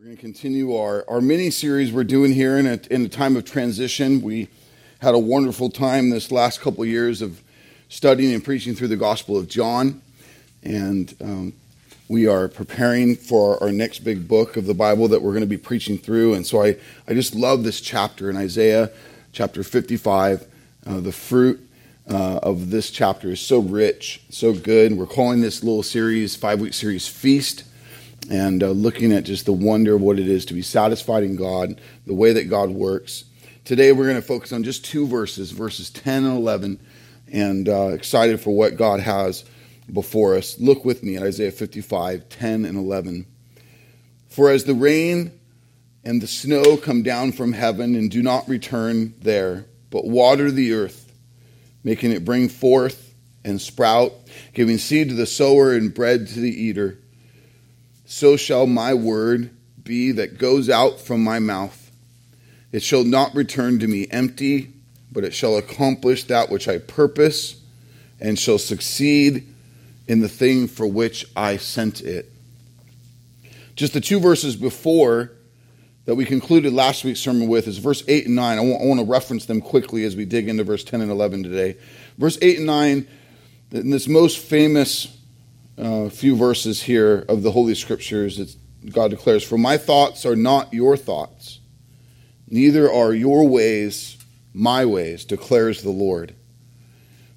We're going to continue our, our mini series we're doing here in a, in a time of transition. We had a wonderful time this last couple of years of studying and preaching through the Gospel of John. And um, we are preparing for our next big book of the Bible that we're going to be preaching through. And so I, I just love this chapter in Isaiah chapter 55. Uh, the fruit uh, of this chapter is so rich, so good. We're calling this little series, five week series, Feast and uh, looking at just the wonder of what it is to be satisfied in God, the way that God works. Today we're going to focus on just two verses, verses 10 and 11, and uh, excited for what God has before us. Look with me at Isaiah 55, 10 and 11. For as the rain and the snow come down from heaven and do not return there, but water the earth, making it bring forth and sprout, giving seed to the sower and bread to the eater, so shall my word be that goes out from my mouth. It shall not return to me empty, but it shall accomplish that which I purpose, and shall succeed in the thing for which I sent it. Just the two verses before that we concluded last week's sermon with is verse 8 and 9. I want, I want to reference them quickly as we dig into verse 10 and 11 today. Verse 8 and 9, in this most famous uh, few verses here of the Holy Scriptures, it's, God declares, For my thoughts are not your thoughts, neither are your ways my ways, declares the Lord.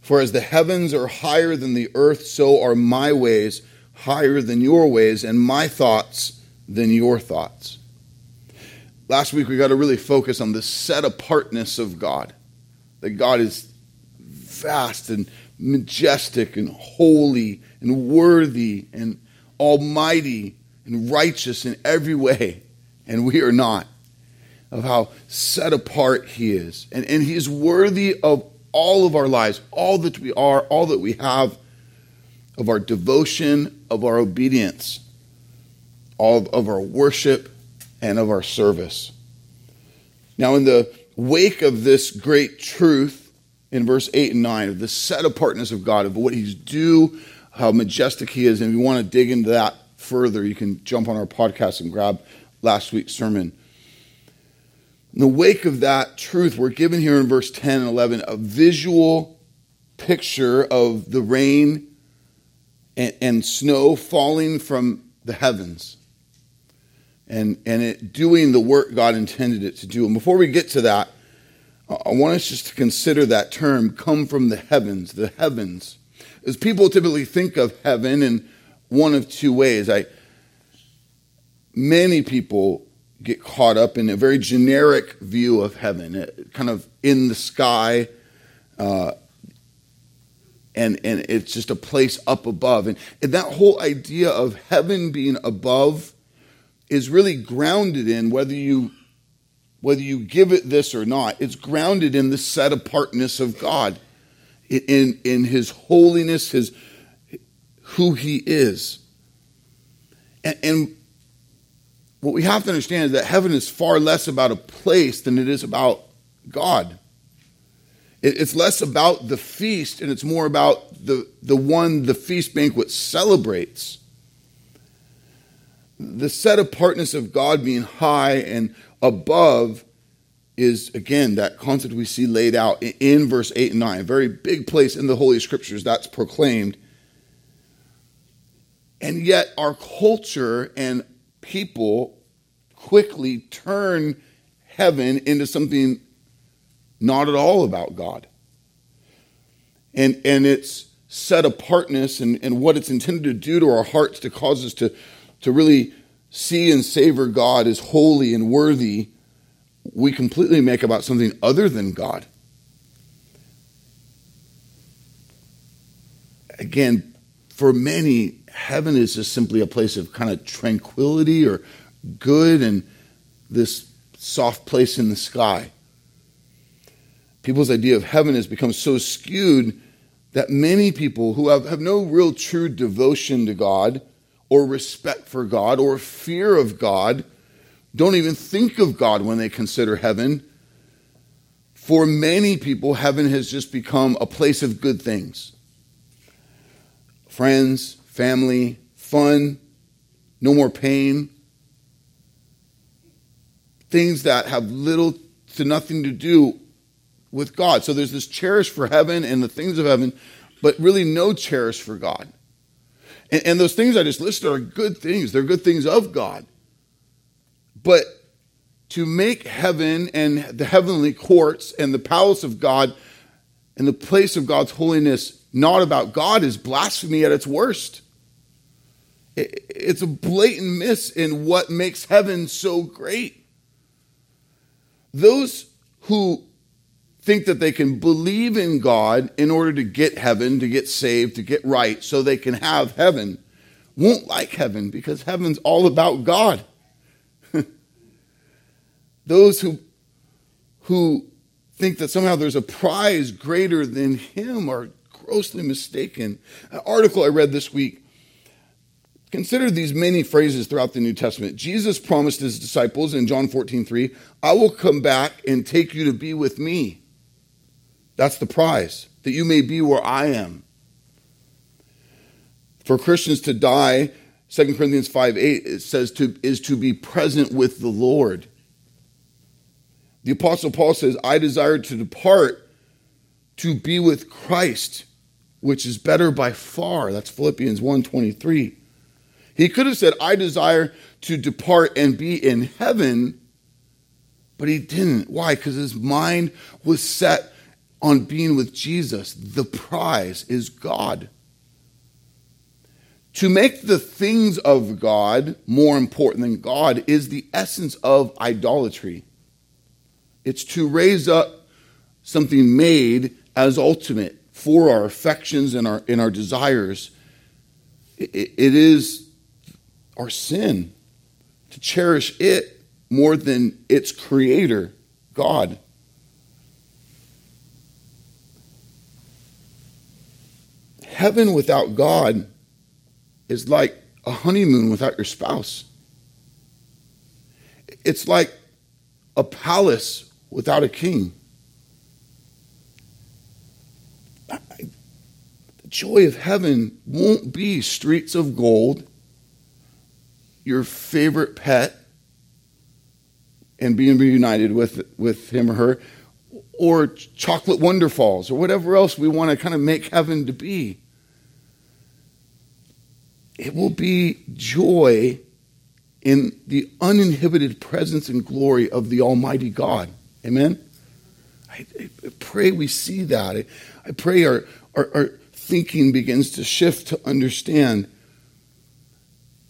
For as the heavens are higher than the earth, so are my ways higher than your ways, and my thoughts than your thoughts. Last week we got to really focus on the set apartness of God. That God is vast and majestic and holy and worthy and almighty and righteous in every way, and we are not. Of how set apart He is. And, and He is worthy of all of our lives, all that we are, all that we have, of our devotion, of our obedience, all of our worship, and of our service. Now, in the wake of this great truth in verse 8 and 9, of the set apartness of God, of what He's due how majestic he is. And if you want to dig into that further, you can jump on our podcast and grab last week's sermon. In the wake of that truth, we're given here in verse 10 and 11 a visual picture of the rain and, and snow falling from the heavens and, and it doing the work God intended it to do. And before we get to that, I want us just to consider that term come from the heavens, the heavens. Is people typically think of heaven in one of two ways. I many people get caught up in a very generic view of heaven, kind of in the sky, uh, and and it's just a place up above, and, and that whole idea of heaven being above is really grounded in whether you whether you give it this or not. It's grounded in the set apartness of God in, in his holiness, his who he is. And, and what we have to understand is that heaven is far less about a place than it is about God. It, it's less about the feast and it's more about the, the one the feast banquet celebrates. The set apartness of God being high and above is again that concept we see laid out in verse 8 and 9 a very big place in the holy scriptures that's proclaimed. And yet our culture and people quickly turn heaven into something not at all about god. And and its set apartness and, and what it's intended to do to our hearts to cause us to to really see and savor god as holy and worthy we completely make about something other than God. Again, for many, heaven is just simply a place of kind of tranquility or good and this soft place in the sky. People's idea of heaven has become so skewed that many people who have, have no real true devotion to God or respect for God or fear of God don't even think of God when they consider heaven. For many people, heaven has just become a place of good things friends, family, fun, no more pain. things that have little to nothing to do with God. So there's this cherish for heaven and the things of heaven, but really no cherish for God. And, and those things I just listed are good things, they're good things of God. But to make heaven and the heavenly courts and the palace of God and the place of God's holiness not about God is blasphemy at its worst. It's a blatant miss in what makes heaven so great. Those who think that they can believe in God in order to get heaven, to get saved, to get right, so they can have heaven, won't like heaven because heaven's all about God. Those who, who think that somehow there's a prize greater than Him are grossly mistaken. An article I read this week Consider these many phrases throughout the New Testament. Jesus promised his disciples in John 14, 3, I will come back and take you to be with me. That's the prize, that you may be where I am. For Christians to die, 2 Corinthians 5, 8, it says to, is to be present with the Lord. The Apostle Paul says, I desire to depart to be with Christ, which is better by far. That's Philippians 1.23. He could have said, I desire to depart and be in heaven, but he didn't. Why? Because his mind was set on being with Jesus. The prize is God. To make the things of God more important than God is the essence of idolatry. It's to raise up something made as ultimate for our affections and our, and our desires. it, it is our sin, to cherish it more than its creator, God. Heaven without God is like a honeymoon without your spouse. It's like a palace without a king. The joy of heaven won't be streets of gold your favorite pet and being reunited with, with him or her, or chocolate wonderfalls, or whatever else we want to kind of make heaven to be. It will be joy in the uninhibited presence and glory of the Almighty God. Amen? I, I pray we see that. I, I pray our, our, our thinking begins to shift to understand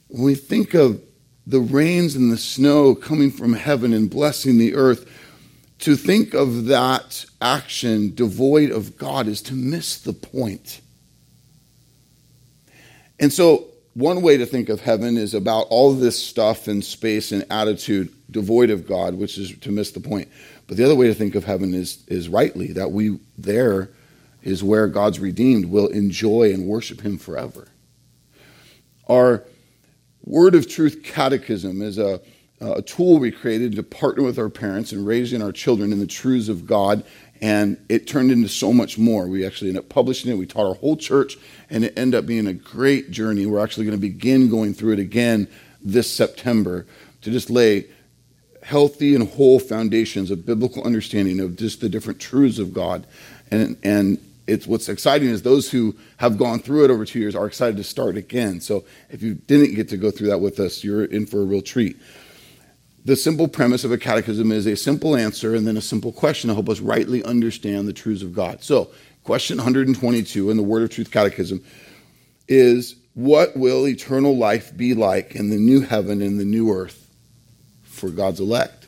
when we think of the rains and the snow coming from heaven and blessing the earth, to think of that action devoid of God is to miss the point. And so, one way to think of heaven is about all this stuff and space and attitude devoid of God, which is to miss the point. But the other way to think of heaven is, is rightly that we there is where God's redeemed will enjoy and worship Him forever. Our Word of Truth Catechism is a, a tool we created to partner with our parents in raising our children in the truths of God, and it turned into so much more. We actually ended up publishing it. We taught our whole church, and it ended up being a great journey. We're actually going to begin going through it again this September to just lay healthy and whole foundations of biblical understanding of just the different truths of God. And, and it's what's exciting is those who have gone through it over two years are excited to start again. So if you didn't get to go through that with us, you're in for a real treat. The simple premise of a catechism is a simple answer and then a simple question to help us rightly understand the truths of God. So, question 122 in the Word of Truth Catechism is What will eternal life be like in the new heaven and the new earth for God's elect?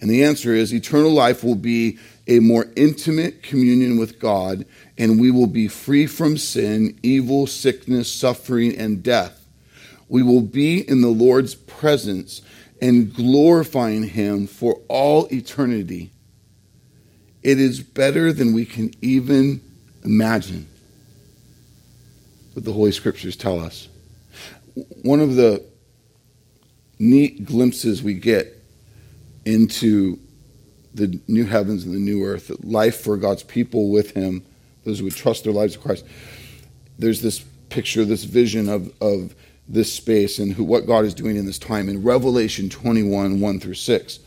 And the answer is eternal life will be a more intimate communion with God, and we will be free from sin, evil, sickness, suffering, and death. We will be in the Lord's presence and glorifying Him for all eternity. It is better than we can even imagine what the Holy Scriptures tell us. One of the neat glimpses we get into the new heavens and the new earth, life for God's people with Him, those who would trust their lives to Christ. There's this picture, this vision of, of this space and who, what God is doing in this time. In Revelation 21 1 through 6,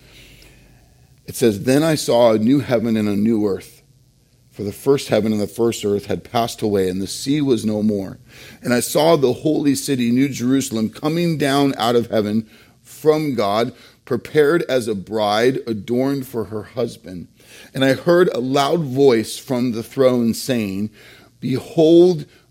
it says, Then I saw a new heaven and a new earth. For the first heaven and the first earth had passed away, and the sea was no more. And I saw the holy city, New Jerusalem, coming down out of heaven from God, prepared as a bride adorned for her husband. And I heard a loud voice from the throne saying, Behold,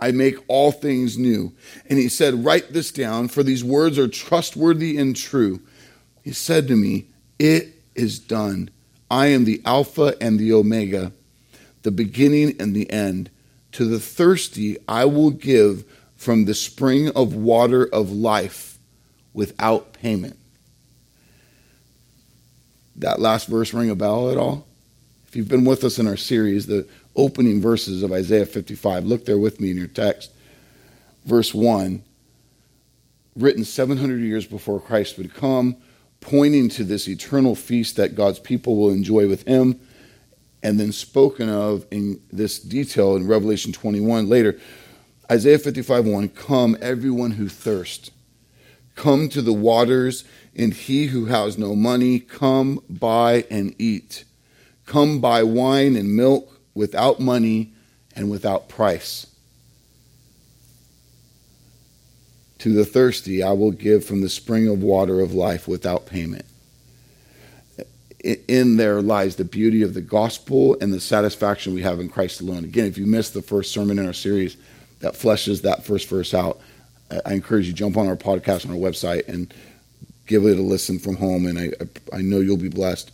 I make all things new. And he said, Write this down, for these words are trustworthy and true. He said to me, It is done. I am the Alpha and the Omega the beginning and the end. To the thirsty, I will give from the spring of water of life without payment. That last verse ring a bell at all? If you've been with us in our series, the opening verses of Isaiah 55, look there with me in your text. Verse 1, written 700 years before Christ would come, pointing to this eternal feast that God's people will enjoy with him and then spoken of in this detail in Revelation 21 later. Isaiah 55 1 Come, everyone who thirsts, come to the waters, and he who has no money, come buy and eat. Come buy wine and milk without money and without price. To the thirsty, I will give from the spring of water of life without payment in there lies the beauty of the gospel and the satisfaction we have in Christ alone. Again, if you missed the first sermon in our series that fleshes that first verse out, I encourage you jump on our podcast on our website and give it a listen from home, and I, I know you'll be blessed.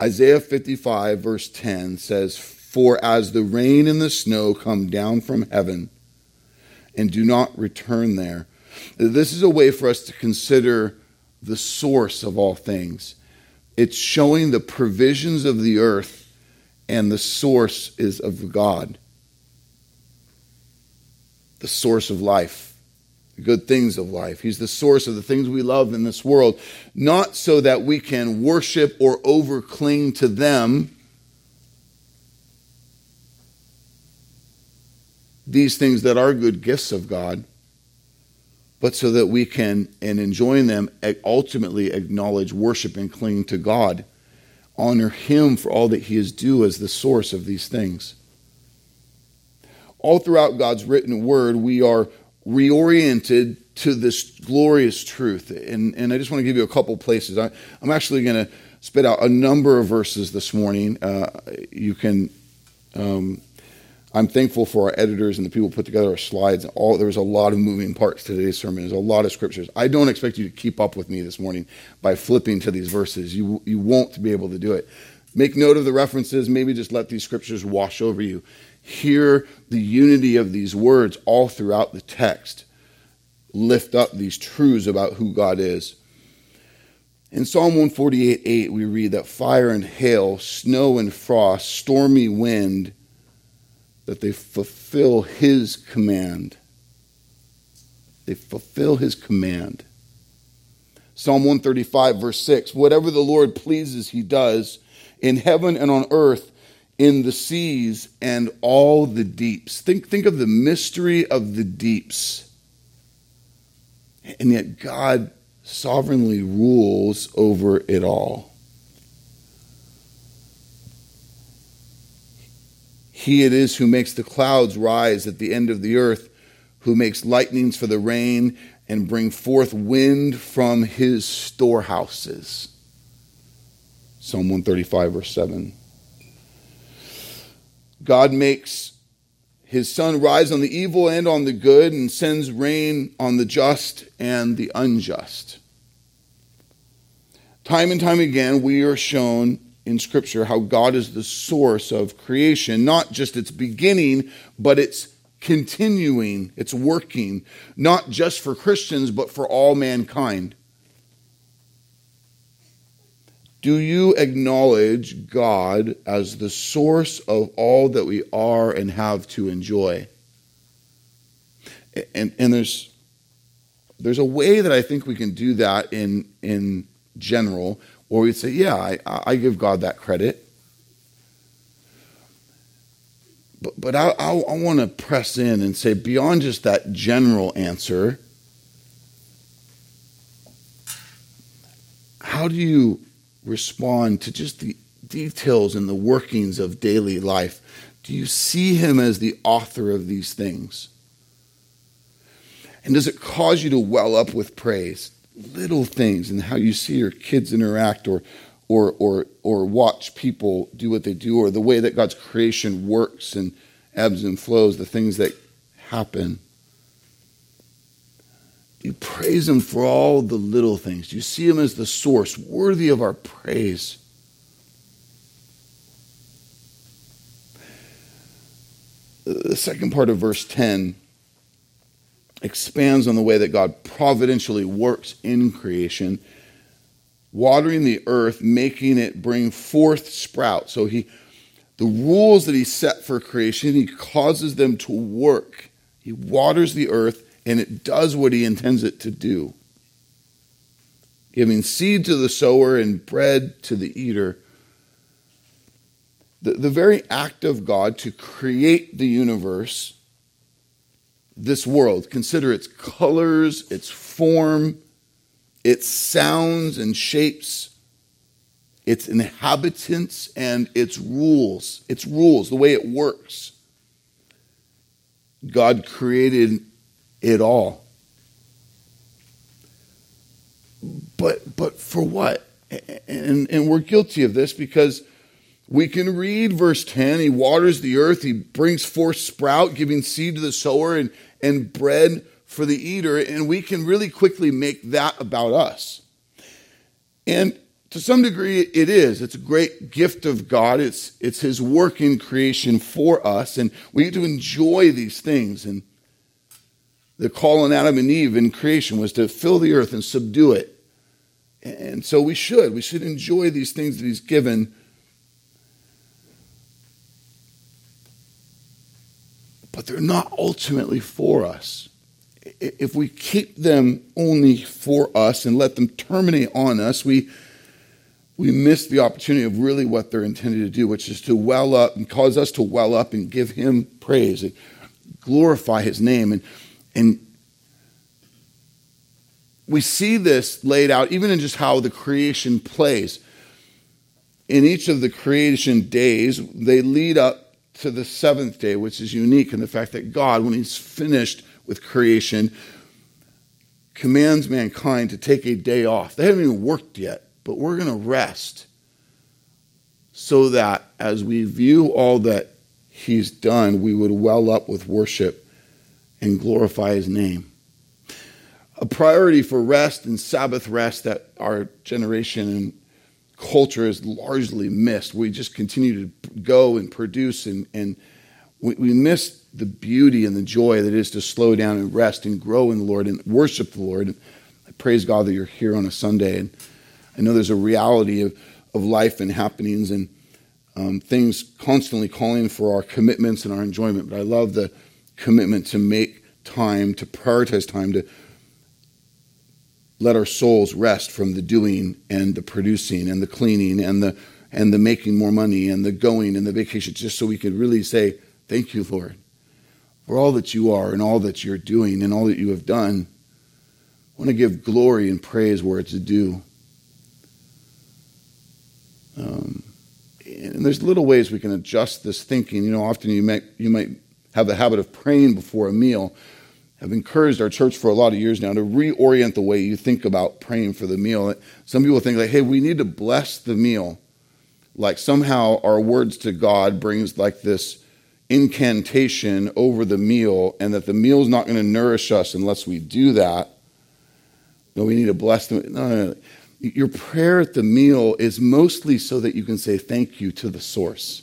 Isaiah 55, verse 10 says, For as the rain and the snow come down from heaven and do not return there, this is a way for us to consider the source of all things it's showing the provisions of the earth and the source is of God. The source of life, the good things of life. He's the source of the things we love in this world, not so that we can worship or overcling to them. These things that are good gifts of God, but so that we can, in enjoying them, ultimately acknowledge, worship, and cling to God. Honor Him for all that He is due as the source of these things. All throughout God's written word, we are reoriented to this glorious truth. And, and I just want to give you a couple places. I, am actually going to spit out a number of verses this morning. Uh, you can um, I'm thankful for our editors and the people who put together our slides. All there's a lot of moving parts to today's sermon. There's a lot of scriptures. I don't expect you to keep up with me this morning by flipping to these verses. You you won't be able to do it. Make note of the references. Maybe just let these scriptures wash over you. Hear the unity of these words all throughout the text. Lift up these truths about who God is. In Psalm 148 8, we read that fire and hail, snow and frost, stormy wind, that they fulfill his command. They fulfill his command. Psalm 135, verse 6 Whatever the Lord pleases, he does in heaven and on earth, in the seas and all the deeps. Think, think of the mystery of the deeps. And yet, God sovereignly rules over it all. He it is who makes the clouds rise at the end of the earth, who makes lightnings for the rain and bring forth wind from his storehouses. Psalm 135, verse 7. God makes his sun rise on the evil and on the good and sends rain on the just and the unjust. Time and time again, we are shown in Scripture how God is the source of creation, not just its beginning, but its continuing, it's working, not just for Christians, but for all mankind. Do you acknowledge God as the source of all that we are and have to enjoy? And, and there's, there's a way that I think we can do that in, in general, where we say, yeah, I, I give God that credit. But, but I, I, I want to press in and say, beyond just that general answer, how do you respond to just the details and the workings of daily life? Do you see him as the author of these things? And does it cause you to well up with praise? Little things and how you see your kids interact or, or, or, or watch people do what they do, or the way that God's creation works and ebbs and flows, the things that happen. You praise Him for all the little things. You see Him as the source, worthy of our praise. The second part of verse 10 expands on the way that God providentially works in creation, watering the earth, making it bring forth sprout. So he the rules that he set for creation, he causes them to work. He waters the earth and it does what he intends it to do. Giving seed to the sower and bread to the eater. The, the very act of God to create the universe this world. Consider its colors, its form, its sounds and shapes, its inhabitants, and its rules. Its rules, the way it works. God created it all. But but for what? And, and we're guilty of this because we can read verse 10 he waters the earth he brings forth sprout giving seed to the sower and, and bread for the eater and we can really quickly make that about us. And to some degree it is. It's a great gift of god. It's it's his work in creation for us and we get to enjoy these things. And the call on adam and eve in creation was to fill the earth and subdue it. And so we should we should enjoy these things that he's given but they're not ultimately for us. If we keep them only for us and let them terminate on us, we, we miss the opportunity of really what they're intended to do, which is to well up and cause us to well up and give Him praise and glorify His name. And, and we see this laid out even in just how the creation plays. In each of the creation days, they lead up to the seventh day, which is unique in the fact that God, when He's finished with creation, commands mankind to take a day off. They haven't even worked yet, but we're going to rest so that as we view all that He's done, we would well up with worship and glorify His name. A priority for rest and Sabbath rest that our generation and culture is largely missed. We just continue to go and produce, and, and we, we miss the beauty and the joy that is to slow down and rest and grow in the Lord and worship the Lord. And I praise God that you're here on a Sunday. And I know there's a reality of, of life and happenings and um, things constantly calling for our commitments and our enjoyment. But I love the commitment to make time, to prioritize time, to let our souls rest from the doing and the producing and the cleaning and the and the making more money and the going and the vacation just so we could really say thank you lord for all that you are and all that you're doing and all that you have done. I want to give glory and praise where it's due. Um, and there's little ways we can adjust this thinking. You know often you might you might have the habit of praying before a meal have encouraged our church for a lot of years now to reorient the way you think about praying for the meal. Some people think like, hey, we need to bless the meal. Like somehow our words to God brings like this incantation over the meal, and that the meal is not going to nourish us unless we do that. No, we need to bless them. No, no, no. Your prayer at the meal is mostly so that you can say thank you to the source.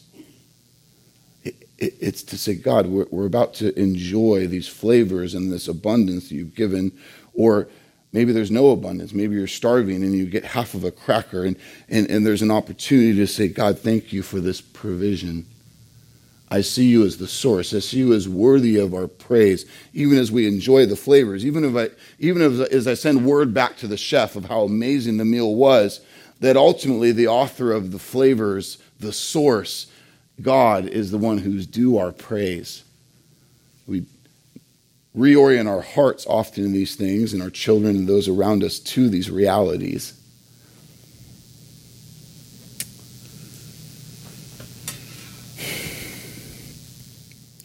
It's to say, God, we're, we're about to enjoy these flavors and this abundance that you've given, or maybe there's no abundance. Maybe you're starving and you get half of a cracker, and, and, and there's an opportunity to say, God, thank you for this provision. I see you as the source. I see you as worthy of our praise, even as we enjoy the flavors. Even if I, even if, as I send word back to the chef of how amazing the meal was, that ultimately the author of the flavors, the source, God is the one who's due our praise. We reorient our hearts often in these things and our children and those around us to these realities.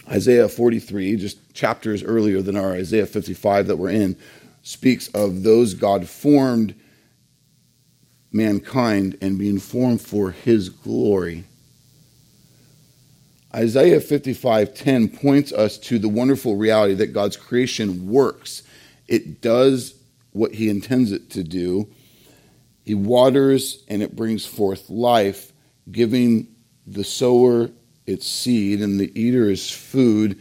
Isaiah 43, just chapters earlier than our Isaiah 55 that we're in, speaks of those God formed mankind and being formed for his glory. Isaiah 55:10 points us to the wonderful reality that God's creation works. It does what he intends it to do. He waters and it brings forth life, giving the sower its seed and the eater his food.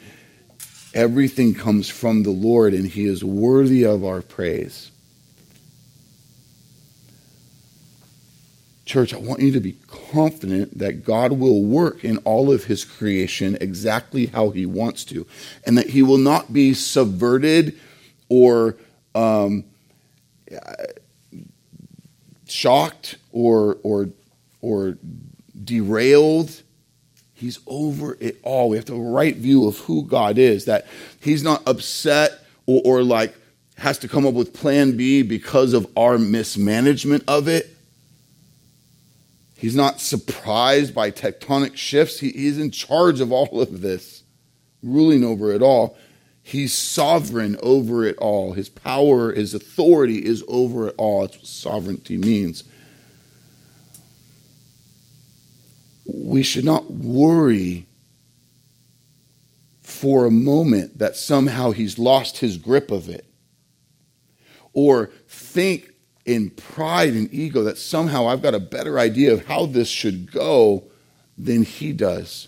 Everything comes from the Lord and he is worthy of our praise. Church, I want you to be confident that God will work in all of his creation exactly how he wants to, and that he will not be subverted or um, shocked or, or, or derailed. He's over it all. We have a right view of who God is, that he's not upset or, or like has to come up with plan B because of our mismanagement of it He's not surprised by tectonic shifts. He, he's in charge of all of this, ruling over it all. He's sovereign over it all. His power, his authority is over it all. That's what sovereignty means. We should not worry for a moment that somehow he's lost his grip of it. Or think in pride and ego that somehow I've got a better idea of how this should go than he does.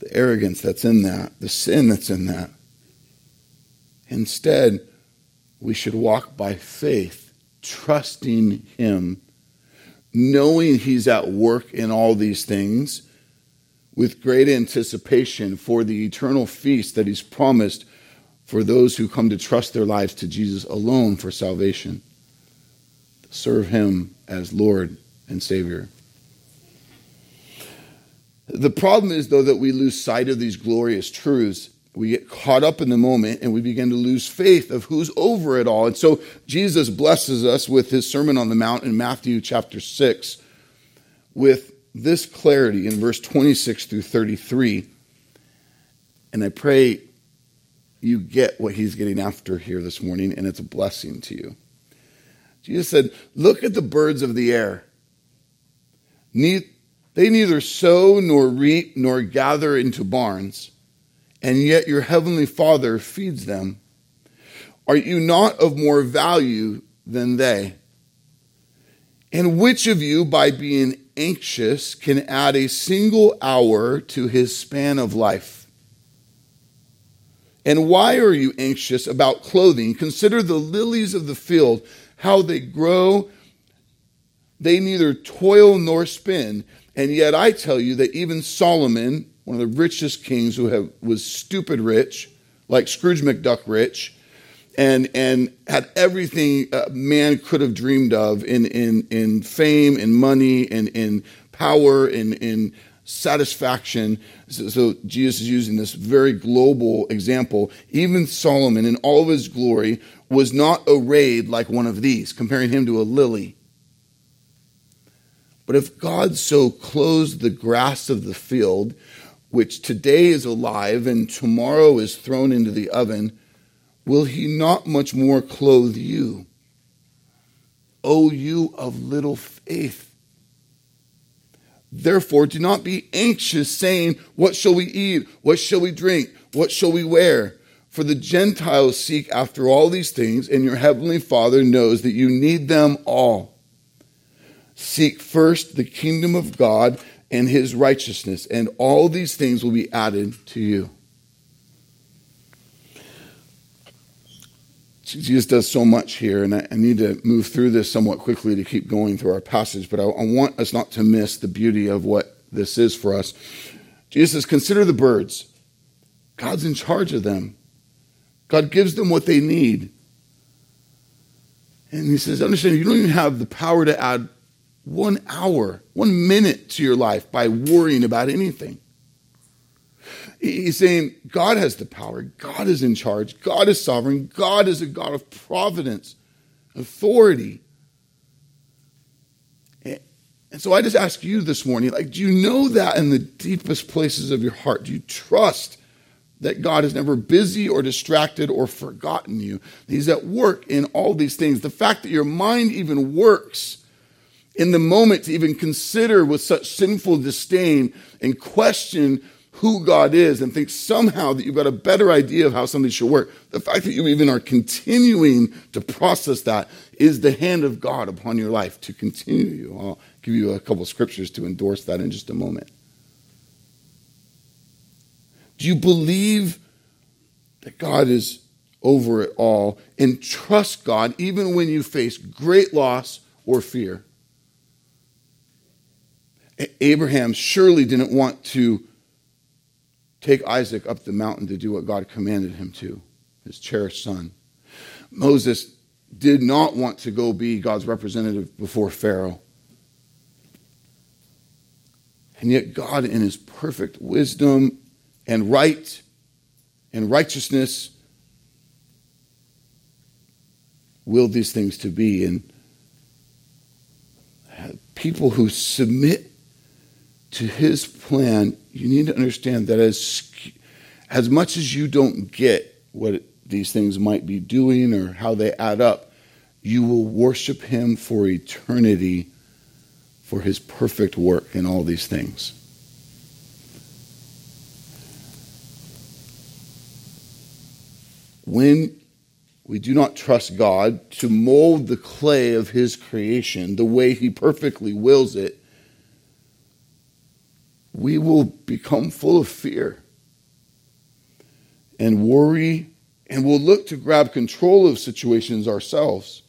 The arrogance that's in that, the sin that's in that. Instead, we should walk by faith, trusting him, knowing he's at work in all these things with great anticipation for the eternal feast that he's promised for those who come to trust their lives to Jesus alone for salvation. Serve him as Lord and Savior. The problem is, though, that we lose sight of these glorious truths. We get caught up in the moment and we begin to lose faith of who's over it all. And so Jesus blesses us with his Sermon on the Mount in Matthew chapter 6 with this clarity in verse 26 through 33. And I pray you get what he's getting after here this morning, and it's a blessing to you. Jesus said, Look at the birds of the air. they neither sow nor reap nor gather into barns, and yet your heavenly Father feeds them. Are you not of more value than they? And which of you, by being anxious, can add a single hour to his span of life? And why are you anxious about clothing? Consider the lilies of the field, how they grow. They neither toil nor spin. And yet I tell you that even Solomon, one of the richest kings who have, was stupid rich, like Scrooge McDuck rich, and, and had everything man could have dreamed of in, in, in fame and money and in power and in satisfaction. So, so, Jesus is using this very global example. Even Solomon, in all of his glory, was not arrayed like one of these, comparing him to a lily. But if God so clothes the grass of the field, which today is alive and tomorrow is thrown into the oven, will he not much more clothe you? O you of little faith. Therefore, do not be anxious, saying, What shall we eat? What shall we drink? What shall we wear? For the Gentiles seek after all these things, and your heavenly Father knows that you need them all. Seek first the kingdom of God and his righteousness, and all these things will be added to you. Jesus does so much here, and I, I, need to move through this somewhat quickly to keep going through our passage, but I, I want us not to miss the beauty of what this is for us. Jesus says, Consider the birds. God's in charge of them, God gives them what they need. And he says, Understand, you don't even have the power to add one hour, one minute to your life by worrying about anything. He's saying God has the power. God is in charge. God is sovereign. God is a God of providence, authority. And so I just ask you this morning, like, do you know that in the deepest places of your heart? Do you trust that God is never busy or distracted or forgotten you? He's at work in all these things. The fact that your mind even works in the moment to even consider with such sinful disdain and question who God is and think somehow that you've got a better idea of how something should work. The fact that you even are continuing to process that is the hand of God upon your life to continue you. I'll give you a couple scriptures to endorse that in just a moment. Do you believe that God is over it all and trust God even when you face great loss or fear? Abraham surely didn't want to take Isaac up the mountain to do what God commanded him to, his cherished son. Moses did not want to go be God's representative before Pharaoh. And yet, God, in his perfect wisdom and right and righteousness, willed these things to be. And people who submit to his plan, you need to understand that as, as much as you don't get what these things might be doing or how they add up, you will worship him for eternity for his perfect work in all these things. When we do not trust God to mold the clay of his creation the way he perfectly wills it, we will become full of fear and worry, and we'll look to grab control of situations ourselves.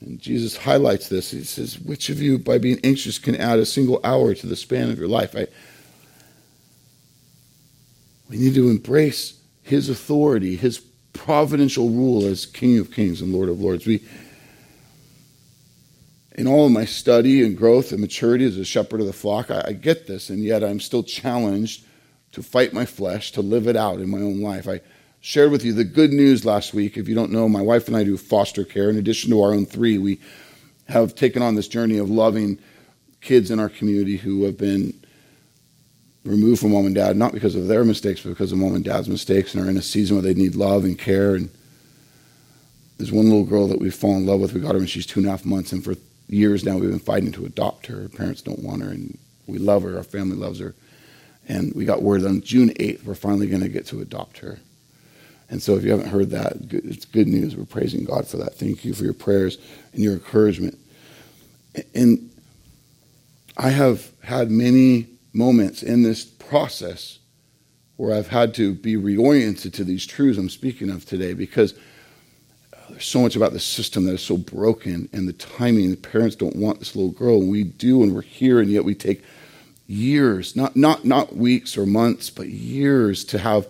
And Jesus highlights this. He says, Which of you, by being anxious, can add a single hour to the span of your life? I, we need to embrace his authority, his providential rule as King of Kings and Lord of Lords. We, in all of my study and growth and maturity as a shepherd of the flock, I, I, get this, and yet I'm still challenged to fight my flesh, to live it out in my own life. I shared with you the good news last week. If you don't know, my wife and I do foster care. In addition to our own three, we have taken on this journey of loving kids in our community who have been removed from mom and dad, not because of their mistakes, but because of mom and dad's mistakes, and are in a season where they need love and care. And there's one little girl that we've fallen in love with. We got her when she's two and a half months, and for years now we've been fighting to adopt her. Her parents don't want her, and we love her. Our family loves her. And we got word on June 8th, we're finally going to get to adopt her. And so if you haven't heard that, it's good news. We're praising God for that. Thank you for your prayers and your encouragement. And I have had many moments in this process where I've had to be reoriented to these truths I'm speaking of today because there's so much about the system that is so broken and the timing. The parents don't want this little girl, and we do, and we're here, and yet we take years, not, not, not weeks or months, but years to have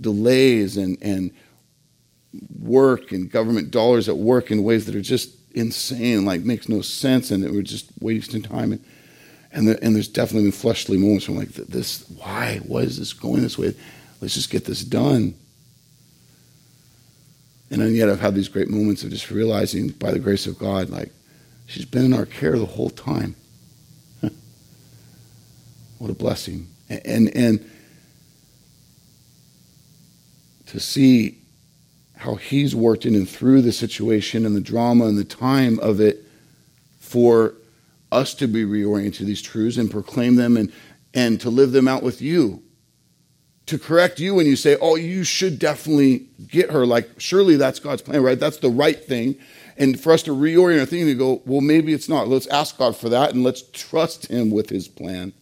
delays and, and work and government dollars at work in ways that are just insane, like makes no sense, and we're just wasting time. And, and, the, and there's definitely been fleshly moments where I'm like, this, why? Why is this going this way? Let's just get this done. And then yet I've had these great moments of just realizing by the grace of God, like, she's been in our care the whole time. what a blessing. And, and, and to see how he's worked in and through the situation and the drama and the time of it for us to be reoriented to these truths and proclaim them and, and to live them out with you to correct you when you say, oh, you should definitely get her. Like, surely that's God's plan, right? That's the right thing. and for us to reorient our thinking to go, well, maybe it's not. Let's ask God for that and let's trust Him with His plan.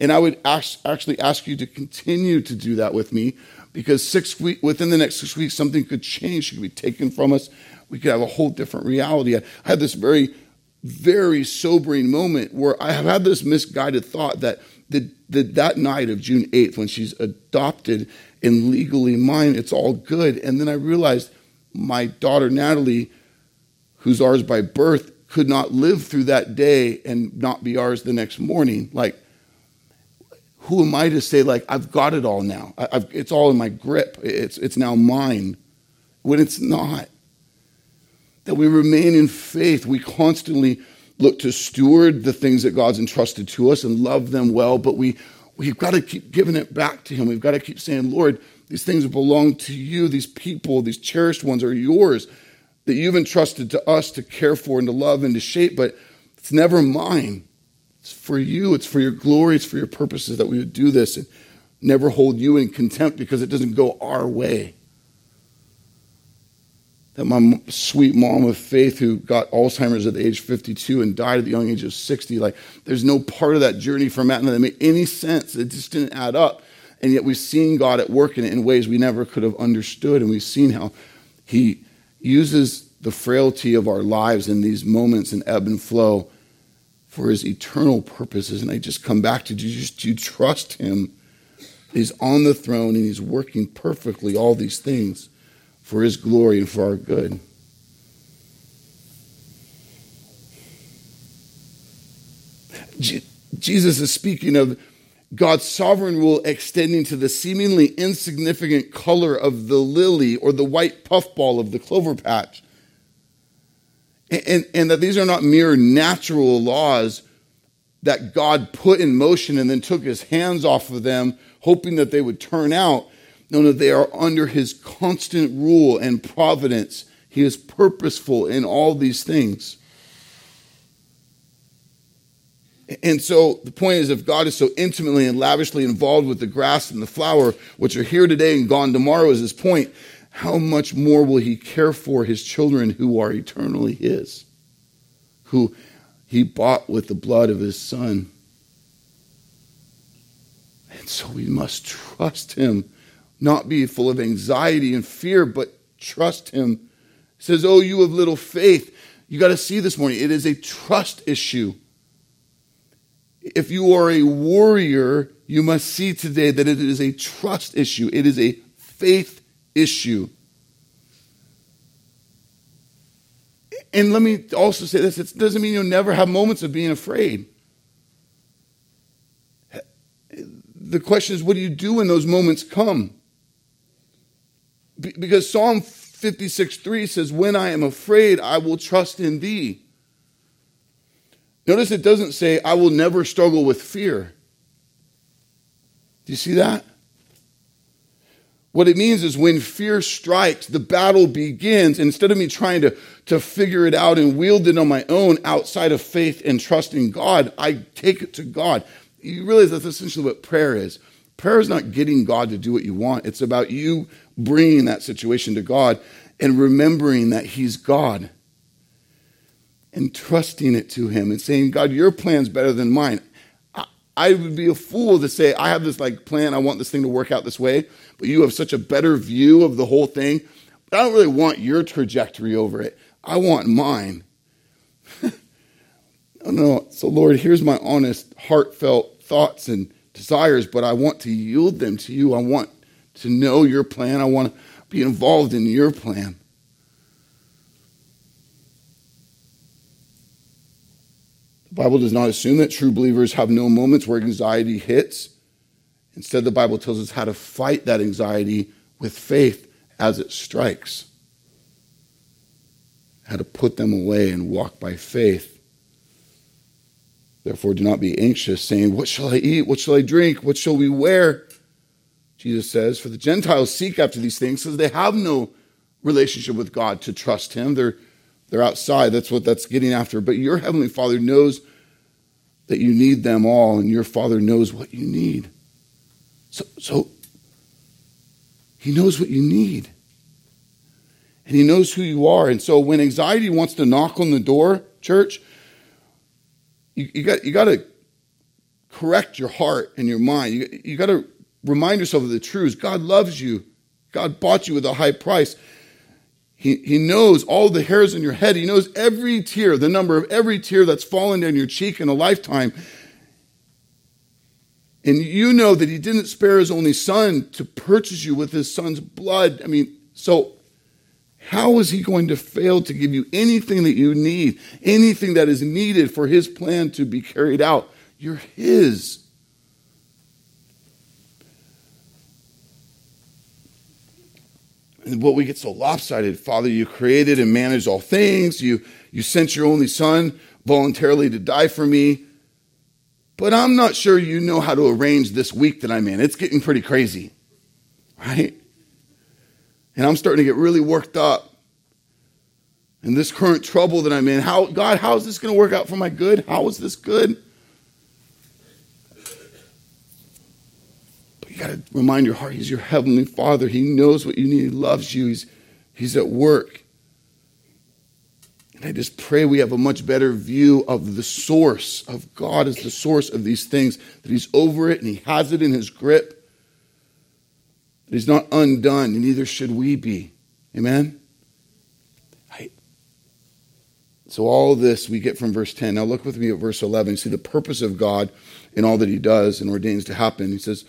And I would ask, actually ask you to continue to do that with me because six week, within the next six weeks, something could change, could be taken from us. We could have a whole different reality. I had this very, very sobering moment where I have had this misguided thought that the, the, that night of June 8th, when she's adopted and legally mine, it's all good. And then I realized my daughter Natalie, who's ours by birth, could not live through that day and not be ours the next morning. Like, who am I to say, like, I've got it all now? I've, it's all in my grip. It's, it's now mine. When it's not. That we remain in faith. We constantly look to steward the things that God's entrusted to us and love them well, but we, we've got to keep giving it back to Him. We've got to keep saying, Lord, these things belong to you. These people, these cherished ones are yours that you've entrusted to us to care for and to love and to shape, but it's never mine. It's for you, it's for your glory, it's for your purposes that we would do this and never hold you in contempt because it doesn't go our way. That my sweet mom of faith who got Alzheimer's at the age of 52 and died at the young age of 60, like there's no part of that journey for Matt that made any sense. It just didn't add up. And yet we've seen God at work in it in ways we never could have understood. And we've seen how He uses the frailty of our lives in these moments and ebb and flow for his eternal purposes. And I just come back to you just you trust him. He's on the throne and he's working perfectly all these things for his glory and for our good. Jesus is speaking of God's sovereign rule extending to the seemingly insignificant color of the lily or the white puffball of the clover patch and, and that these are not mere natural laws that God put in motion and then took his hands off of them, hoping that they would turn out. No, no, they are under his constant rule and providence. He is purposeful in all these things. And so the point is, if God is so intimately and lavishly involved with the grass and the flower, which are here today and gone tomorrow, is his point, how much more will he care for his children who are eternally his, who he bought with the blood of his son? And so we must trust him, not be full of anxiety and fear, but trust him. He says, Oh, you of little faith. You got to see this morning, it is a trust issue. If you are a warrior, you must see today that it is a trust issue. It is a faith issue. And let me also say this it doesn't mean you'll never have moments of being afraid. The question is, what do you do when those moments come? Because Psalm 56 3 says, When I am afraid, I will trust in thee. Notice it doesn't say, I will never struggle with fear. Do you see that? What it means is when fear strikes, the battle begins. Instead of me trying to, to figure it out and wield it on my own outside of faith and trusting God, I take it to God. You realize that's essentially what prayer is. Prayer is not getting God to do what you want, it's about you bringing that situation to God and remembering that He's God and trusting it to Him and saying, God, your plan's better than mine. I would be a fool to say, I have this like plan, I want this thing to work out this way, but you have such a better view of the whole thing. But I don't really want your trajectory over it. I want mine. oh no. So Lord, here's my honest, heartfelt thoughts and desires, but I want to yield them to you. I want to know your plan. I want to be involved in your plan. The Bible does not assume that true believers have no moments where anxiety hits. Instead, the Bible tells us how to fight that anxiety with faith as it strikes, how to put them away and walk by faith. Therefore, do not be anxious, saying, What shall I eat? What shall I drink? What shall we wear? Jesus says, For the Gentiles seek after these things because they have no relationship with God to trust Him. They're they're outside. That's what that's getting after. But your Heavenly Father knows that you need them all, and your Father knows what you need. So, so He knows what you need. and He knows who you are. And so when anxiety wants to knock on the door, church, you, you got you got to correct your heart and your mind. You, you got to remind yourself of the truths. God loves you. God bought you with a high price. He, he knows all the hairs in your head. He knows every tear, the number of every tear that's fallen down your cheek in a lifetime. And you know that he didn't spare his only son to purchase you with his son's blood. I mean, so how is he going to fail to give you anything that you need, anything that is needed for his plan to be carried out? You're his. What we get so lopsided, Father, you created and managed all things. You, you sent your only son voluntarily to die for me. But I'm not sure you know how to arrange this week that I'm in. It's getting pretty crazy, right? And I'm starting to get really worked up. And this current trouble that I'm in, how, God, how is this going to work out for my good? How is this good? you got remind your heart, He's your heavenly Father. He knows what you need. He loves you. He's, he's at work. And I just pray we have a much better view of the source, of God as the source of these things, that He's over it and He has it in His grip, that He's not undone, and neither should we be. Amen? Right. So, all this we get from verse 10. Now, look with me at verse 11. See the purpose of God in all that He does and ordains to happen. He says,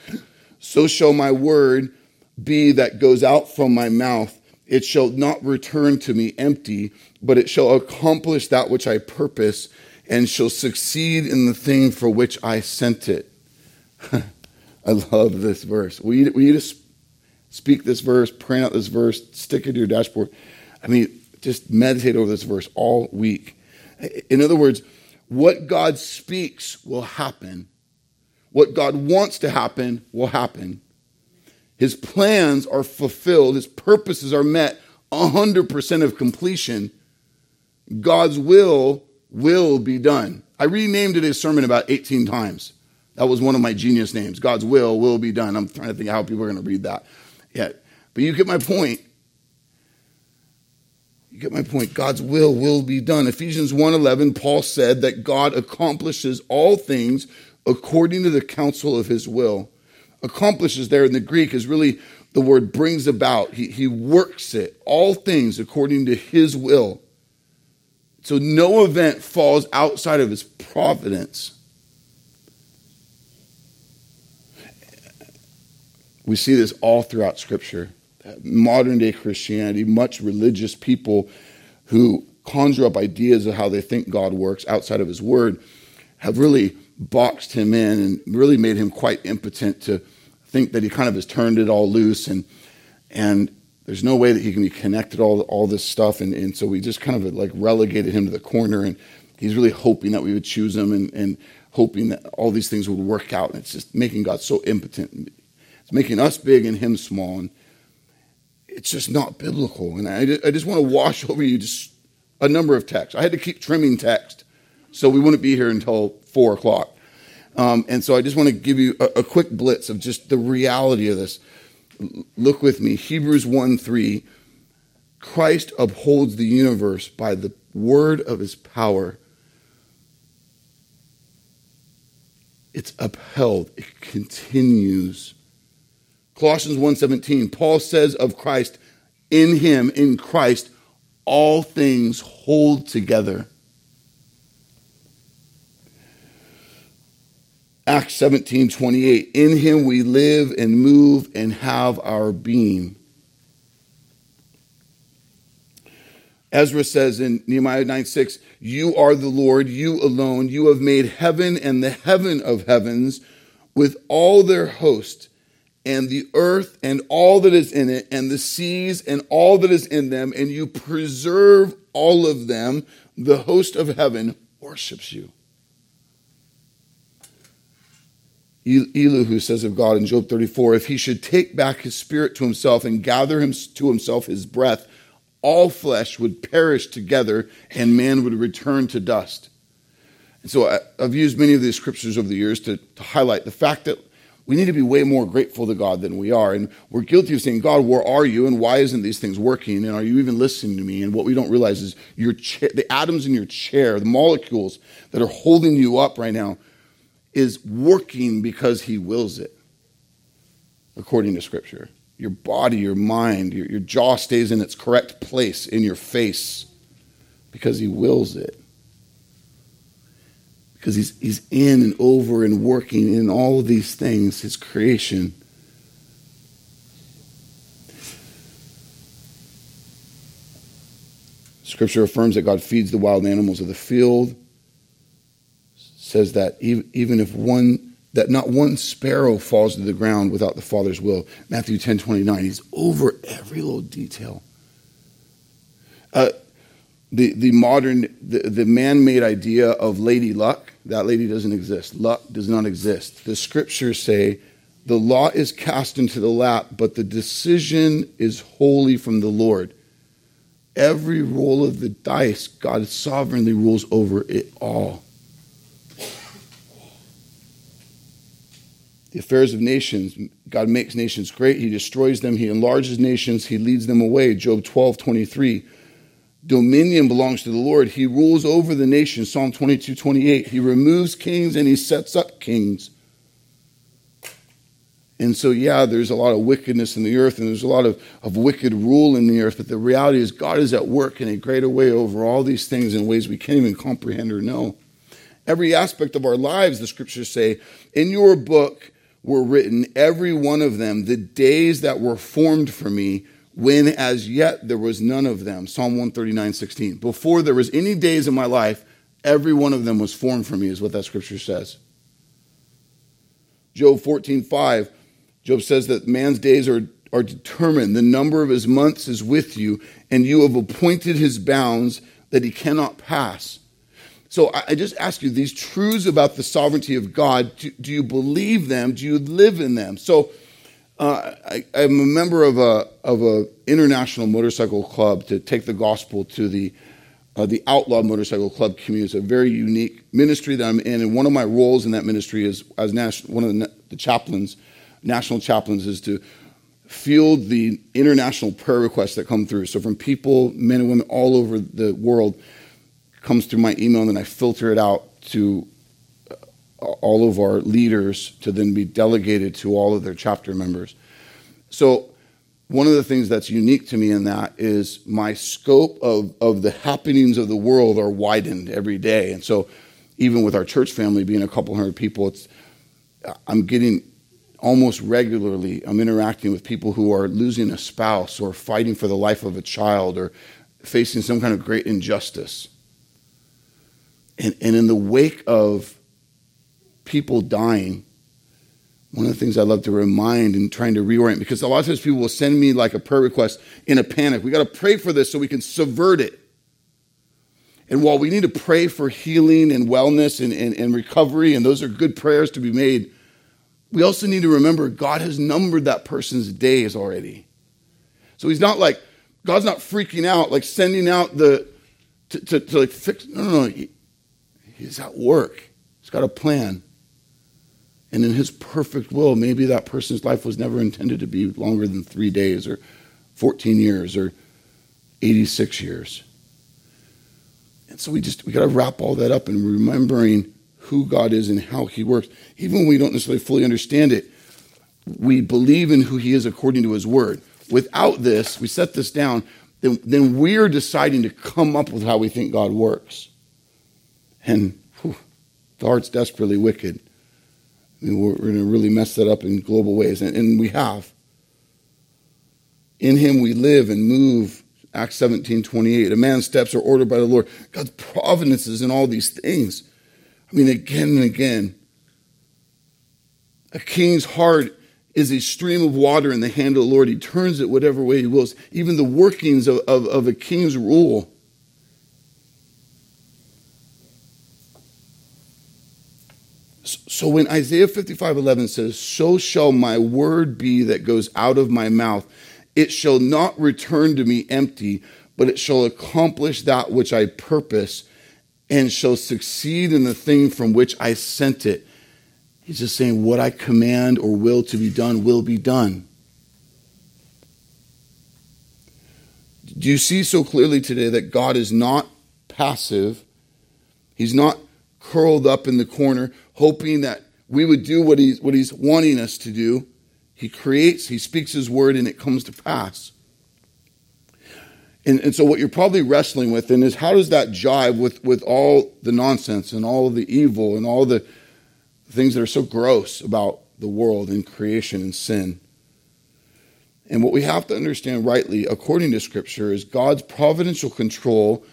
so shall my word be that goes out from my mouth. It shall not return to me empty, but it shall accomplish that which I purpose and shall succeed in the thing for which I sent it. I love this verse. We, we need to speak this verse, print out this verse, stick it to your dashboard. I mean, just meditate over this verse all week. In other words, what God speaks will happen what God wants to happen will happen. His plans are fulfilled, his purposes are met 100% of completion. God's will will be done. I renamed it a sermon about 18 times. That was one of my genius names. God's will will be done. I'm trying to think how people are going to read that. Yeah. But you get my point. You get my point. God's will will be done. Ephesians 1:11 Paul said that God accomplishes all things according to the counsel of his will. Accomplishes there in the Greek is really the word brings about. He, he works it, all things according to his will. So no event falls outside of his providence. We see this all throughout Scripture. Modern day Christianity, much religious people who conjure up ideas of how they think God works outside of his word have really boxed him in and really made him quite impotent to think that he kind of has turned it all loose and and there's no way that he can be connected all all this stuff. And, and so we just kind of like relegated him to the corner and he's really hoping that we would choose him and, and hoping that all these things would work out. And it's just making God so impotent. It's making us big and him small. And it's just not biblical. And I, I just want to wash over you just a number of texts. I had to keep trimming text so we wouldn't be here until four o'clock. Um, and so I just want to give you a, a, quick blitz of just the reality of this. Look with me, Hebrews 1 3. Christ upholds the universe by the word of his power. It's upheld, it continues. Colossians 1:17 Paul says of Christ in him in Christ all things hold together Acts 17 28. In him we live and move and have our being. Ezra says in Nehemiah 9 6, You are the Lord, you alone. You have made heaven and the heaven of heavens with all their host, and the earth and all that is in it, and the seas and all that is in them, and you preserve all of them. The host of heaven worships you. Elihu says of God in Job 34 if he should take back his spirit to himself and gather him to himself his breath, all flesh would perish together and man would return to dust. And so I've used many of these scriptures over the years to, to highlight the fact that we need to be way more grateful to God than we are. And we're guilty of saying, God, where are you? And why isn't these things working? And are you even listening to me? And what we don't realize is your cha- the atoms in your chair, the molecules that are holding you up right now, is working because He wills it, according to Scripture. Your body, your mind, your, your jaw stays in its correct place in your face because He wills it because he's, he's in and over and working in all of these things, his creation. Scripture affirms that God feeds the wild animals of the field. Says that even if one that not one sparrow falls to the ground without the Father's will. Matthew 10 29. He's over every little detail. Uh, the, the modern, the, the man made idea of lady luck, that lady doesn't exist. Luck does not exist. The scriptures say the law is cast into the lap, but the decision is wholly from the Lord. Every roll of the dice, God sovereignly rules over it all. The affairs of nations, God makes nations great. He destroys them. He enlarges nations. He leads them away. Job 12, 23 dominion belongs to the Lord. He rules over the nations. Psalm 22, 28. He removes kings and he sets up kings. And so, yeah, there's a lot of wickedness in the earth and there's a lot of, of wicked rule in the earth, but the reality is God is at work in a greater way over all these things in ways we can't even comprehend or know. Every aspect of our lives, the scriptures say, in your book were written, every one of them, the days that were formed for me when as yet there was none of them. Psalm 139, 16. Before there was any days in my life, every one of them was formed for me, is what that scripture says. Job 14, 5. Job says that man's days are, are determined. The number of his months is with you, and you have appointed his bounds that he cannot pass. So I just ask you these truths about the sovereignty of God, do, do you believe them? Do you live in them? So uh, I, am a member of a of a international motorcycle club to take the gospel to the uh, the outlaw motorcycle club community. It's a very unique ministry that I'm in, and one of my roles in that ministry is as national, one of the, the chaplains, national chaplains, is to field the international prayer requests that come through. So from people, men and women all over the world, comes through my email, and then I filter it out to uh, all of our leaders to then be delegated to all of their chapter members. So, one of the things that's unique to me in that is my scope of, of the happenings of the world are widened every day. And so, even with our church family being a couple hundred people, it's, I'm getting almost regularly, I'm interacting with people who are losing a spouse or fighting for the life of a child or facing some kind of great injustice. And, and in the wake of people dying, one of the things I love to remind and trying to reorient, because a lot of times people will send me like a prayer request in a panic. We got to pray for this so we can subvert it. And while we need to pray for healing and wellness and, and, and recovery, and those are good prayers to be made, we also need to remember God has numbered that person's days already. So he's not like, God's not freaking out, like sending out the, to, to, to like fix, no, no, no. He, he's at work. He's got a plan. And in his perfect will, maybe that person's life was never intended to be longer than three days or 14 years or 86 years. And so we just, we got to wrap all that up in remembering who God is and how he works. Even when we don't necessarily fully understand it, we believe in who he is according to his word. Without this, we set this down, then, then we're deciding to come up with how we think God works. And whew, the heart's desperately wicked. I mean, we're, going to really mess that up in global ways, and, and we have. In him we live and move. Acts 17, 28. A man's steps are ordered by the Lord. God's providence is in all these things. I mean, again and again. A king's heart is a stream of water in the hand of the Lord. He turns it whatever way he wills. Even the workings of, of, of a king's rule So when Isaiah 55 11 says, So shall my word be that goes out of my mouth, it shall not return to me empty, but it shall accomplish that which I purpose and shall succeed in the thing from which I sent it. He's just saying, what I command or will to be done will be done. Do you see so clearly today that God is not passive? He's not curled up in the corner, hoping that we would do what he's, what he's wanting us to do. He creates, he speaks his word, and it comes to pass. And, and so, what you're probably wrestling with then is how does that jive with, with all the nonsense and all the evil and all the things that are so gross about the world and creation and sin? And what we have to understand rightly, according to Scripture, is God's providential control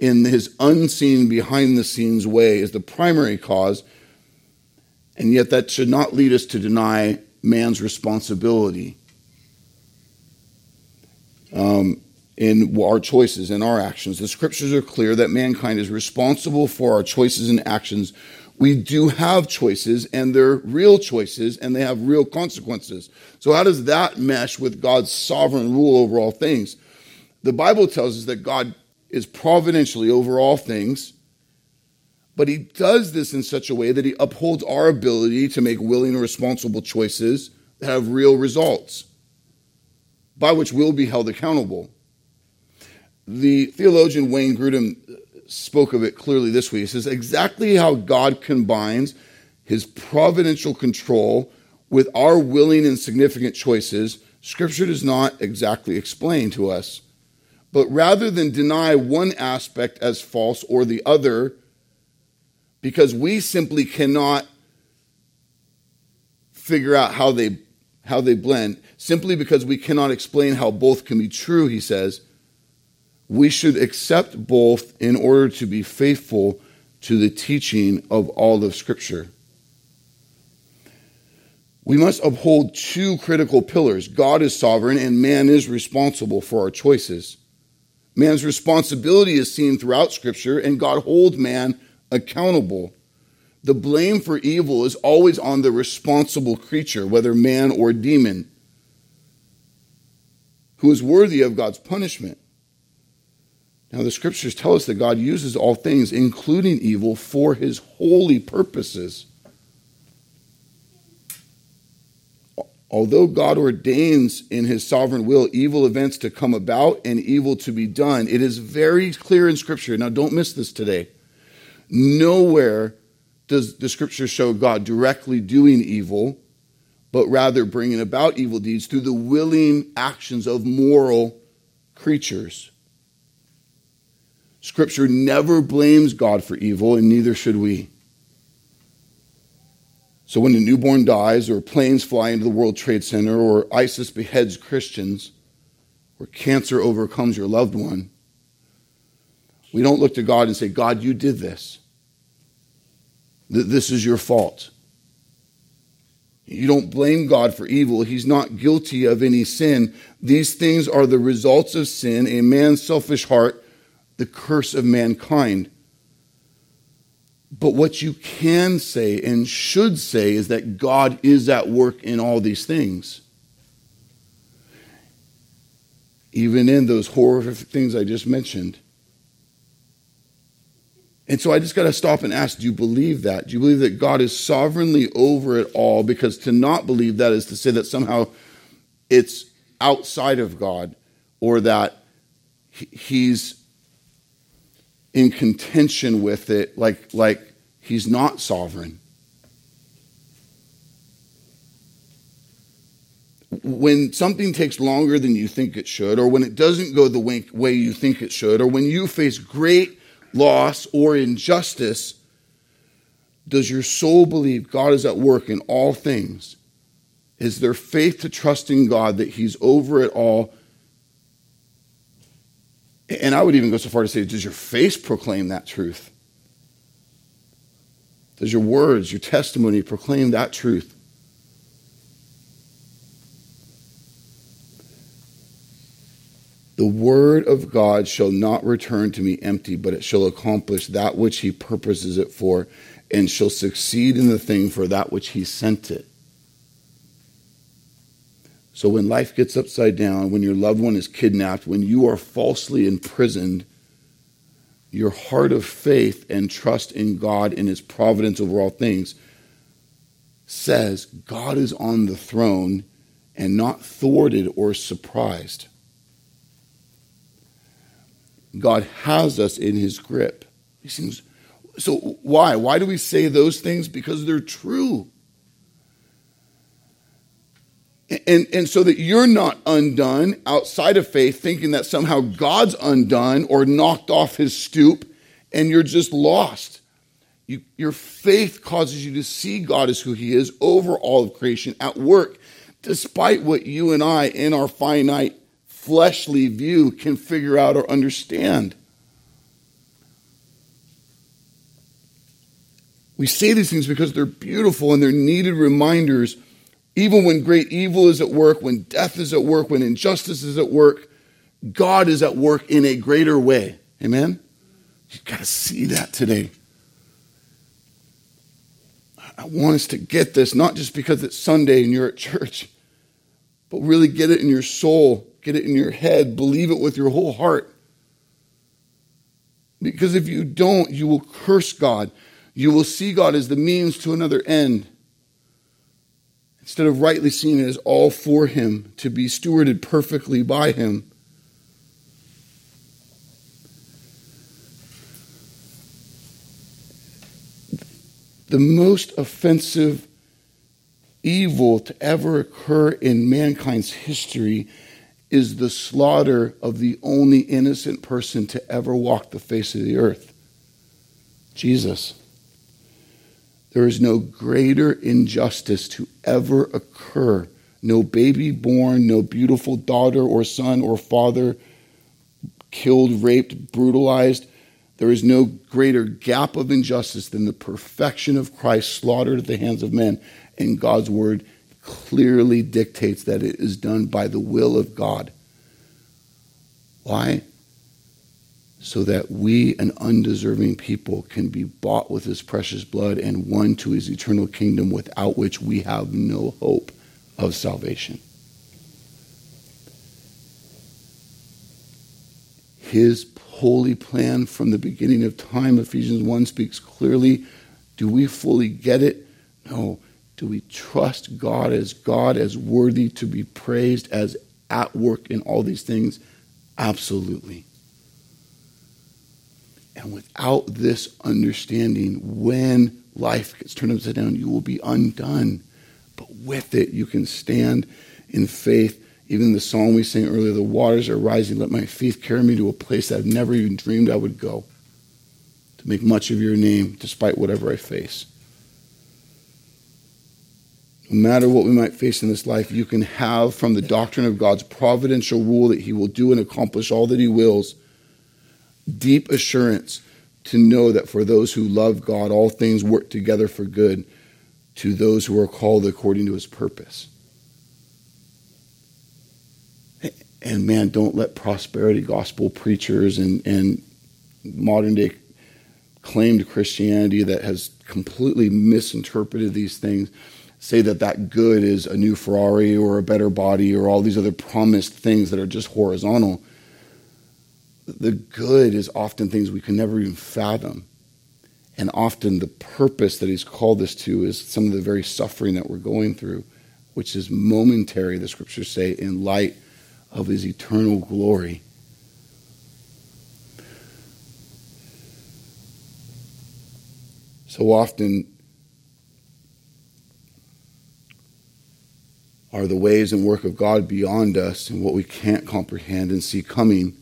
in his unseen, behind the scenes way is the primary cause. And yet, that should not lead us to deny man's responsibility um, in our choices and our actions. The scriptures are clear that mankind is responsible for our choices and actions we do have choices and they're real choices and they have real consequences. So, how does that mesh with God's sovereign rule over all things? The Bible tells us that God is providentially over all things, but He does this in such a way that He upholds our ability to make willing and responsible choices that have real results, by which we'll be held accountable. The theologian Wayne Grudem spoke of it clearly this week. He says, exactly how God combines his providential control with our willing and significant choices, Scripture does not exactly explain to us. But rather than deny one aspect as false or the other, because we simply cannot figure out how they, how they blend, simply because we cannot explain how both can be true, he says, we should accept both in order to be faithful to the teaching of all of Scripture. We must uphold two critical pillars God is sovereign, and man is responsible for our choices. Man's responsibility is seen throughout Scripture, and God holds man accountable. The blame for evil is always on the responsible creature, whether man or demon, who is worthy of God's punishment. Now, the scriptures tell us that God uses all things, including evil, for his holy purposes. Although God ordains in his sovereign will evil events to come about and evil to be done, it is very clear in Scripture. Now, don't miss this today. Nowhere does the Scripture show God directly doing evil, but rather bringing about evil deeds through the willing actions of moral creatures. Scripture never blames God for evil, and neither should we. So when a newborn dies, or planes fly into the World Trade Center, or ISIS beheads Christians, or cancer overcomes your loved one, we don't look to God and say, God, you did this. This is your fault. You don't blame God for evil. He's not guilty of any sin. These things are the results of sin, a man's selfish heart the curse of mankind. But what you can say and should say is that God is at work in all these things. Even in those horrific things I just mentioned. And so I just got to stop and ask do you believe that? Do you believe that God is sovereignly over it all? Because to not believe that is to say that somehow it's outside of God or that he's in contention with it like, like he's not sovereign. When something takes longer than you think it should, or when it doesn't go the way you think it should, or when you face great loss or injustice, does your soul believe God is at work in all things? Is there faith to trust in God that He's over it all and I would even go so far to say, does your face proclaim that truth? Does your words, your testimony proclaim that truth? The word of God shall not return to me empty, but it shall accomplish that which he purposes it for, and shall succeed in the thing for that which he sent it. So when life gets upside down, when your loved one is kidnapped, when you are falsely imprisoned, your heart of faith and trust in God and His providence over all things says God is on the throne and not thwarted or surprised. God has us in his grip. He seems so why? Why do we say those things? Because they're true. And, and so that you're not undone outside of faith, thinking that somehow God's undone or knocked off his stoop and you're just lost. You, your faith causes you to see God as who he is over all of creation at work, despite what you and I, in our finite fleshly view, can figure out or understand. We say these things because they're beautiful and they're needed reminders even when great evil is at work, when death is at work, when injustice is at work, God is at work in a greater way. Amen? You've got to see that today. I want us to get this, not just because it's Sunday and you're at church, but really get it in your soul, get it in your head, believe it with your whole heart. Because if you don't, you will curse God. You will see God as the means to another end instead of rightly seen as all for Him, to be stewarded perfectly by Him. The most offensive evil to ever occur in mankind's history is the slaughter of the only innocent person to ever walk the face of the earth Jesus. There is no greater injustice to ever occur. No baby born, no beautiful daughter or son or father killed, raped, brutalized. There is no greater gap of injustice than the perfection of Christ slaughtered at the hands of men. And God's word clearly dictates that it is done by the will of God. Why? So that we, an undeserving people, can be bought with his precious blood and won to his eternal kingdom without which we have no hope of salvation. His holy plan from the beginning of time, Ephesians 1 speaks clearly. Do we fully get it? No. Do we trust God as God, as worthy to be praised, as at work in all these things? Absolutely. And without this understanding, when life gets turned upside down, you will be undone. But with it, you can stand in faith. Even the song we sang earlier, the waters are rising. Let my faith carry me to a place that I've never even dreamed I would go. To make much of your name, despite whatever I face. No matter what we might face in this life, you can have from the doctrine of God's providential rule that He will do and accomplish all that He wills deep assurance to know that for those who love God, all things work together for good to those who are called according to his purpose. And man, don't let prosperity gospel preachers and, and modern day claimed Christianity that has completely misinterpreted these things say that that good is a new Ferrari or a better body or all these other promised things that are just horizontal the good is often things we can never even fathom. And often the purpose that he's called us to is some of the very suffering that we're going through, which is momentary, the scriptures say, in light of his eternal glory. So often are the ways and work of God beyond us and what we can't comprehend and see coming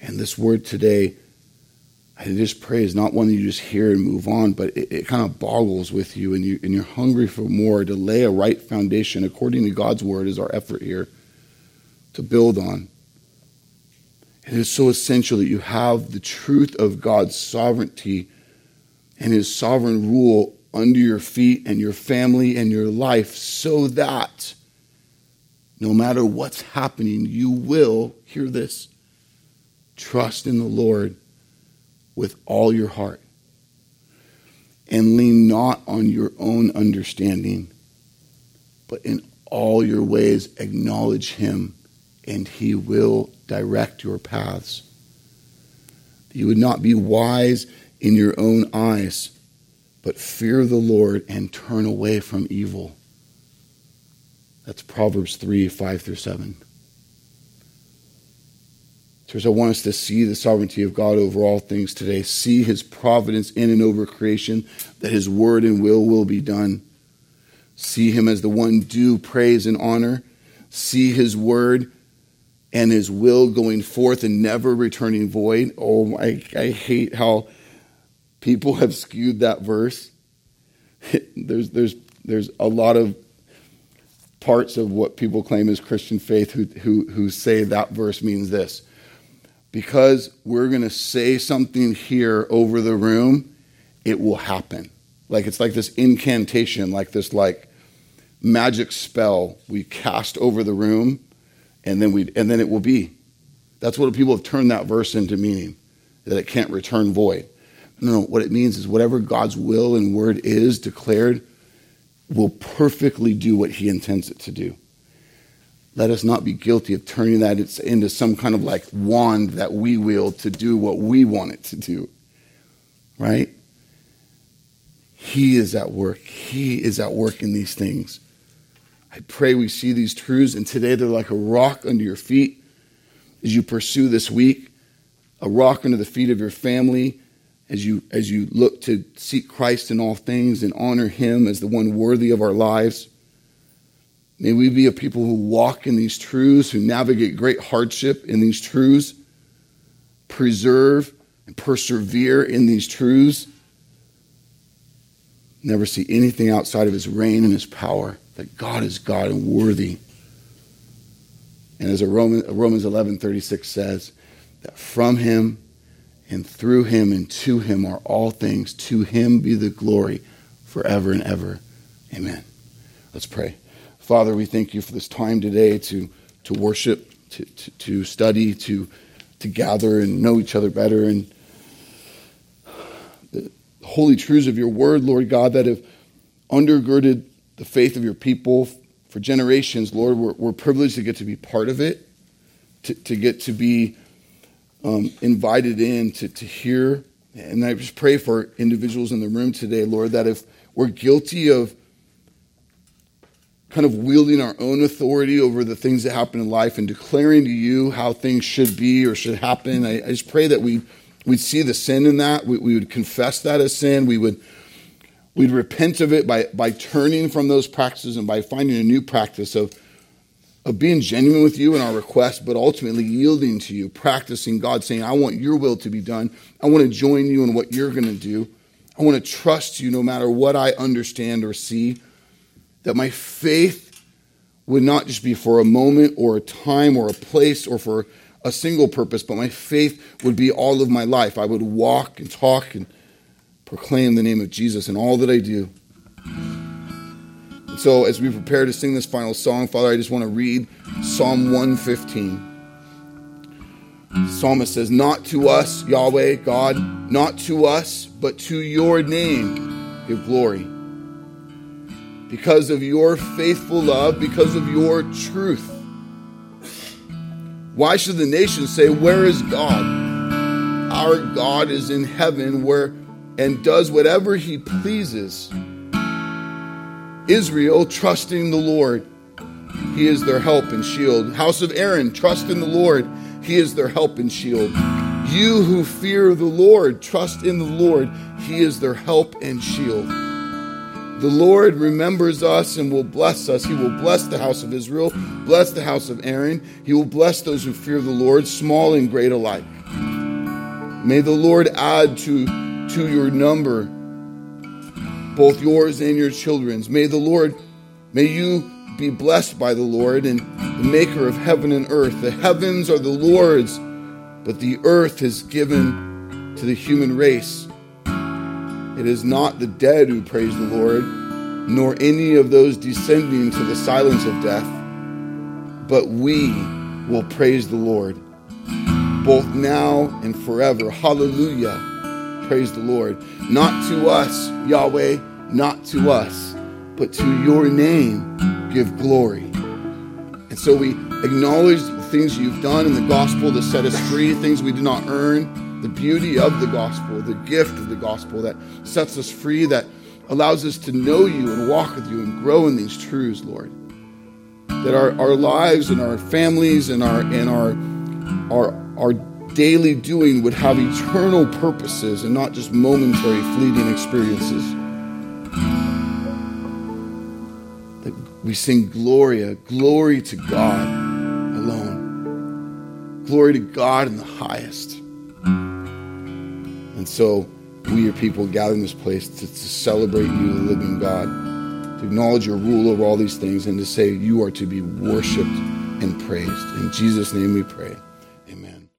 and this word today, I just pray is not one that you just hear and move on, but it, it kind of boggles with you and, you and you're hungry for more to lay a right foundation according to God's word is our effort here to build on. It is so essential that you have the truth of God's sovereignty and his sovereign rule under your feet and your family and your life so that no matter what's happening, you will, hear this, Trust in the Lord with all your heart and lean not on your own understanding, but in all your ways acknowledge him, and he will direct your paths. You would not be wise in your own eyes. but fear the Lord and turn away from evil. That's Proverbs 3 5 through 7. Church, I want us to see the sovereignty of God over all things today, see his providence in and over creation, that his word and will will be done. See him as the one due praise and honor. See his word and his will going forth and never returning void. Oh, I, I hate how people have skewed that verse. there's, there's, there's a lot of parts of what people claim is Christian faith who, who, who say that verse means this because we're going to say something here over the room, it will happen. Like it's like this incantation, like this like magic spell we cast over the room, and then we and then it will be. That's what people have turned that verse into meaning, that it can't return void. No, no, what it means is whatever God's will and word is declared will perfectly do what he intends it to do let us not be guilty of turning that into some kind of like wand that we wield to do what we want it to do. Right? He is at work. He is at work in these things. I pray we see these truths, and today they're like a rock under your feet as you pursue this week, a rock under the feet of your family as you, as you look to seek Christ in all things and honor Him as the one worthy of our lives. May we be a people who walk in these truths, who navigate great hardship in these truths, preserve and persevere in these truths. Never see anything outside of his reign and his power, that God is God and worthy. And as Roman, Romans 11 36 says, that from him and through him and to him are all things. To him be the glory forever and ever. Amen. Let's pray. Father, we thank you for this time today to, to worship, to, to, to study, to, to gather and know each other better. And the holy truths of your word, Lord God, that have undergirded the faith of your people for generations, Lord, we're, we're privileged to get to be part of it, to, to get to be um, invited in to, to hear. And I just pray for individuals in the room today, Lord, that if we're guilty of kind of wielding our own authority over the things that happen in life and declaring to you how things should be or should happen. I, I just pray that we we'd see the sin in that. We, we, would confess that as sin. We would we'd repent of it by by turning from those practices and by finding a new practice of of being genuine with you in our requests, but ultimately yielding to you, practicing God, saying, I want your will to be done. I want to join you in what you're going to do. I want to trust you no matter what I understand or see that my faith would not just be for a moment or a time or a place or for a single purpose, but my faith would be all of my life. I would walk and talk and proclaim the name of Jesus in all that I do. And so, as we prepare to sing this final song, Father, I just want to read Psalm 115. The psalmist says, Not to us, Yahweh, God, not to us, but to your name give glory because of your faithful love, because of your truth. Why should the nations say, Where is God? Our God is in heaven where and does whatever he pleases. Israel trusting the Lord. He is their help and shield. House of Aaron, trust in the Lord. He is their help and shield. You who fear the Lord, trust in the Lord. He is their help and shield. The Lord remembers us and will bless us. He will bless the house of Israel, bless the house of Aaron. He will bless those who fear the Lord, small and great alike. May the Lord add to, to your number both yours and your children's. May the Lord, may you be blessed by the Lord and the maker of heaven and earth. The heavens are the Lord's, but the earth is given to the human race. It is not the dead who praise the Lord, nor any of those descending to the silence of death, but we will praise the Lord, both now and forever. Hallelujah. Praise the Lord. Not to us, Yahweh, not to us, but to your name give glory. And so we acknowledge the things you've done in the gospel to set us free, things we did not earn the beauty of the gospel, the gift of the gospel that sets us free, that allows us to know you and walk with you and grow in these truths, Lord. That our, our lives and our families and our and our our our daily doing would have eternal purposes and not just momentary fleeting experiences. That we sing Gloria, glory to God alone. Glory to God in the highest. And so we, your people, gather in this place to, to celebrate you, the living God, to acknowledge your rule over all these things, and to say you are to be worshiped and praised. In Jesus' name we pray.